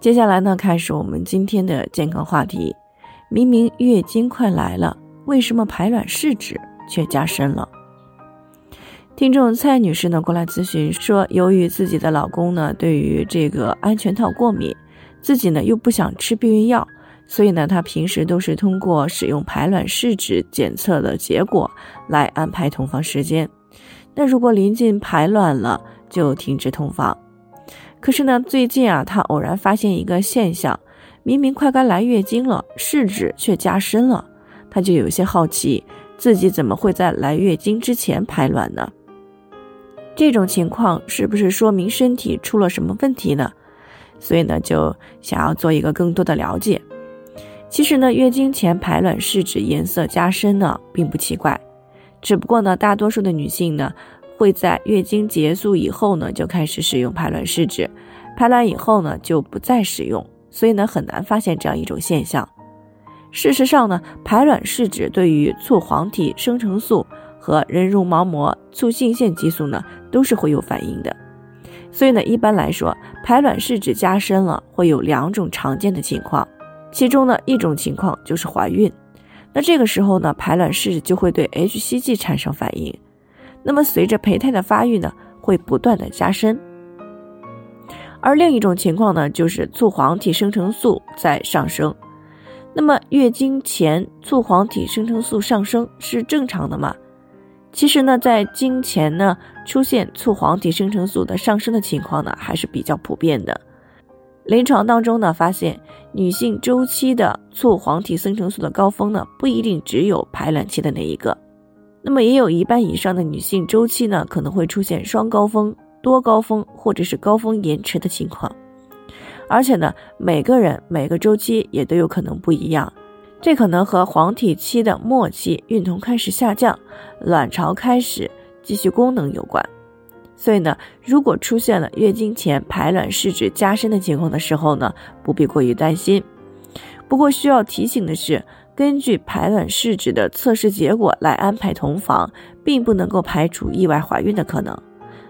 接下来呢，开始我们今天的健康话题。明明月经快来了，为什么排卵试纸却加深了？听众蔡女士呢过来咨询说，由于自己的老公呢对于这个安全套过敏，自己呢又不想吃避孕药，所以呢她平时都是通过使用排卵试纸检测的结果来安排同房时间。那如果临近排卵了，就停止同房。可是呢，最近啊，她偶然发现一个现象，明明快该来月经了，试纸却加深了，她就有些好奇，自己怎么会在来月经之前排卵呢？这种情况是不是说明身体出了什么问题呢？所以呢，就想要做一个更多的了解。其实呢，月经前排卵试纸颜色加深呢，并不奇怪，只不过呢，大多数的女性呢。会在月经结束以后呢，就开始使用排卵试纸，排卵以后呢，就不再使用，所以呢，很难发现这样一种现象。事实上呢，排卵试纸对于促黄体生成素和人绒毛膜促性腺激素呢，都是会有反应的。所以呢，一般来说，排卵试纸加深了会有两种常见的情况，其中呢，一种情况就是怀孕，那这个时候呢，排卵试纸就会对 HCG 产生反应。那么随着胚胎的发育呢，会不断的加深。而另一种情况呢，就是促黄体生成素在上升。那么月经前促黄体生成素上升是正常的吗？其实呢，在经前呢出现促黄体生成素的上升的情况呢，还是比较普遍的。临床当中呢，发现女性周期的促黄体生成素的高峰呢，不一定只有排卵期的那一个。那么也有一半以上的女性周期呢，可能会出现双高峰、多高峰或者是高峰延迟的情况，而且呢，每个人每个周期也都有可能不一样，这可能和黄体期的末期孕酮开始下降，卵巢开始继续功能有关。所以呢，如果出现了月经前排卵试纸加深的情况的时候呢，不必过于担心。不过需要提醒的是。根据排卵试纸的测试结果来安排同房，并不能够排除意外怀孕的可能。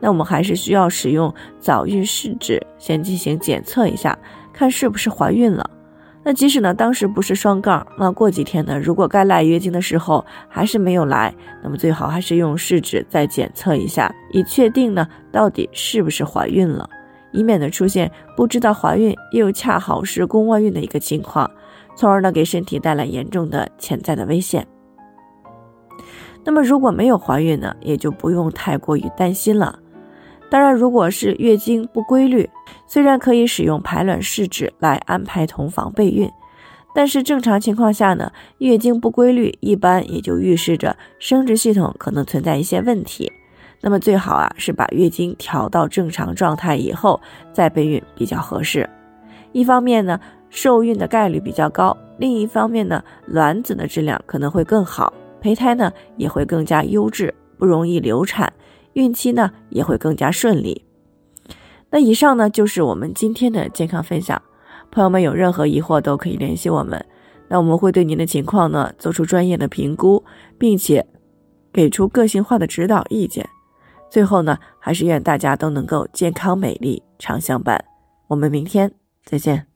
那我们还是需要使用早孕试纸先进行检测一下，看是不是怀孕了。那即使呢当时不是双杠，那过几天呢，如果该来月经的时候还是没有来，那么最好还是用试纸再检测一下，以确定呢到底是不是怀孕了，以免呢出现不知道怀孕又恰好是宫外孕的一个情况。从而呢，给身体带来严重的潜在的危险。那么，如果没有怀孕呢，也就不用太过于担心了。当然，如果是月经不规律，虽然可以使用排卵试纸来安排同房备孕，但是正常情况下呢，月经不规律一般也就预示着生殖系统可能存在一些问题。那么最好啊，是把月经调到正常状态以后再备孕比较合适。一方面呢。受孕的概率比较高，另一方面呢，卵子的质量可能会更好，胚胎呢也会更加优质，不容易流产，孕期呢也会更加顺利。那以上呢就是我们今天的健康分享，朋友们有任何疑惑都可以联系我们，那我们会对您的情况呢做出专业的评估，并且给出个性化的指导意见。最后呢，还是愿大家都能够健康美丽常相伴。我们明天再见。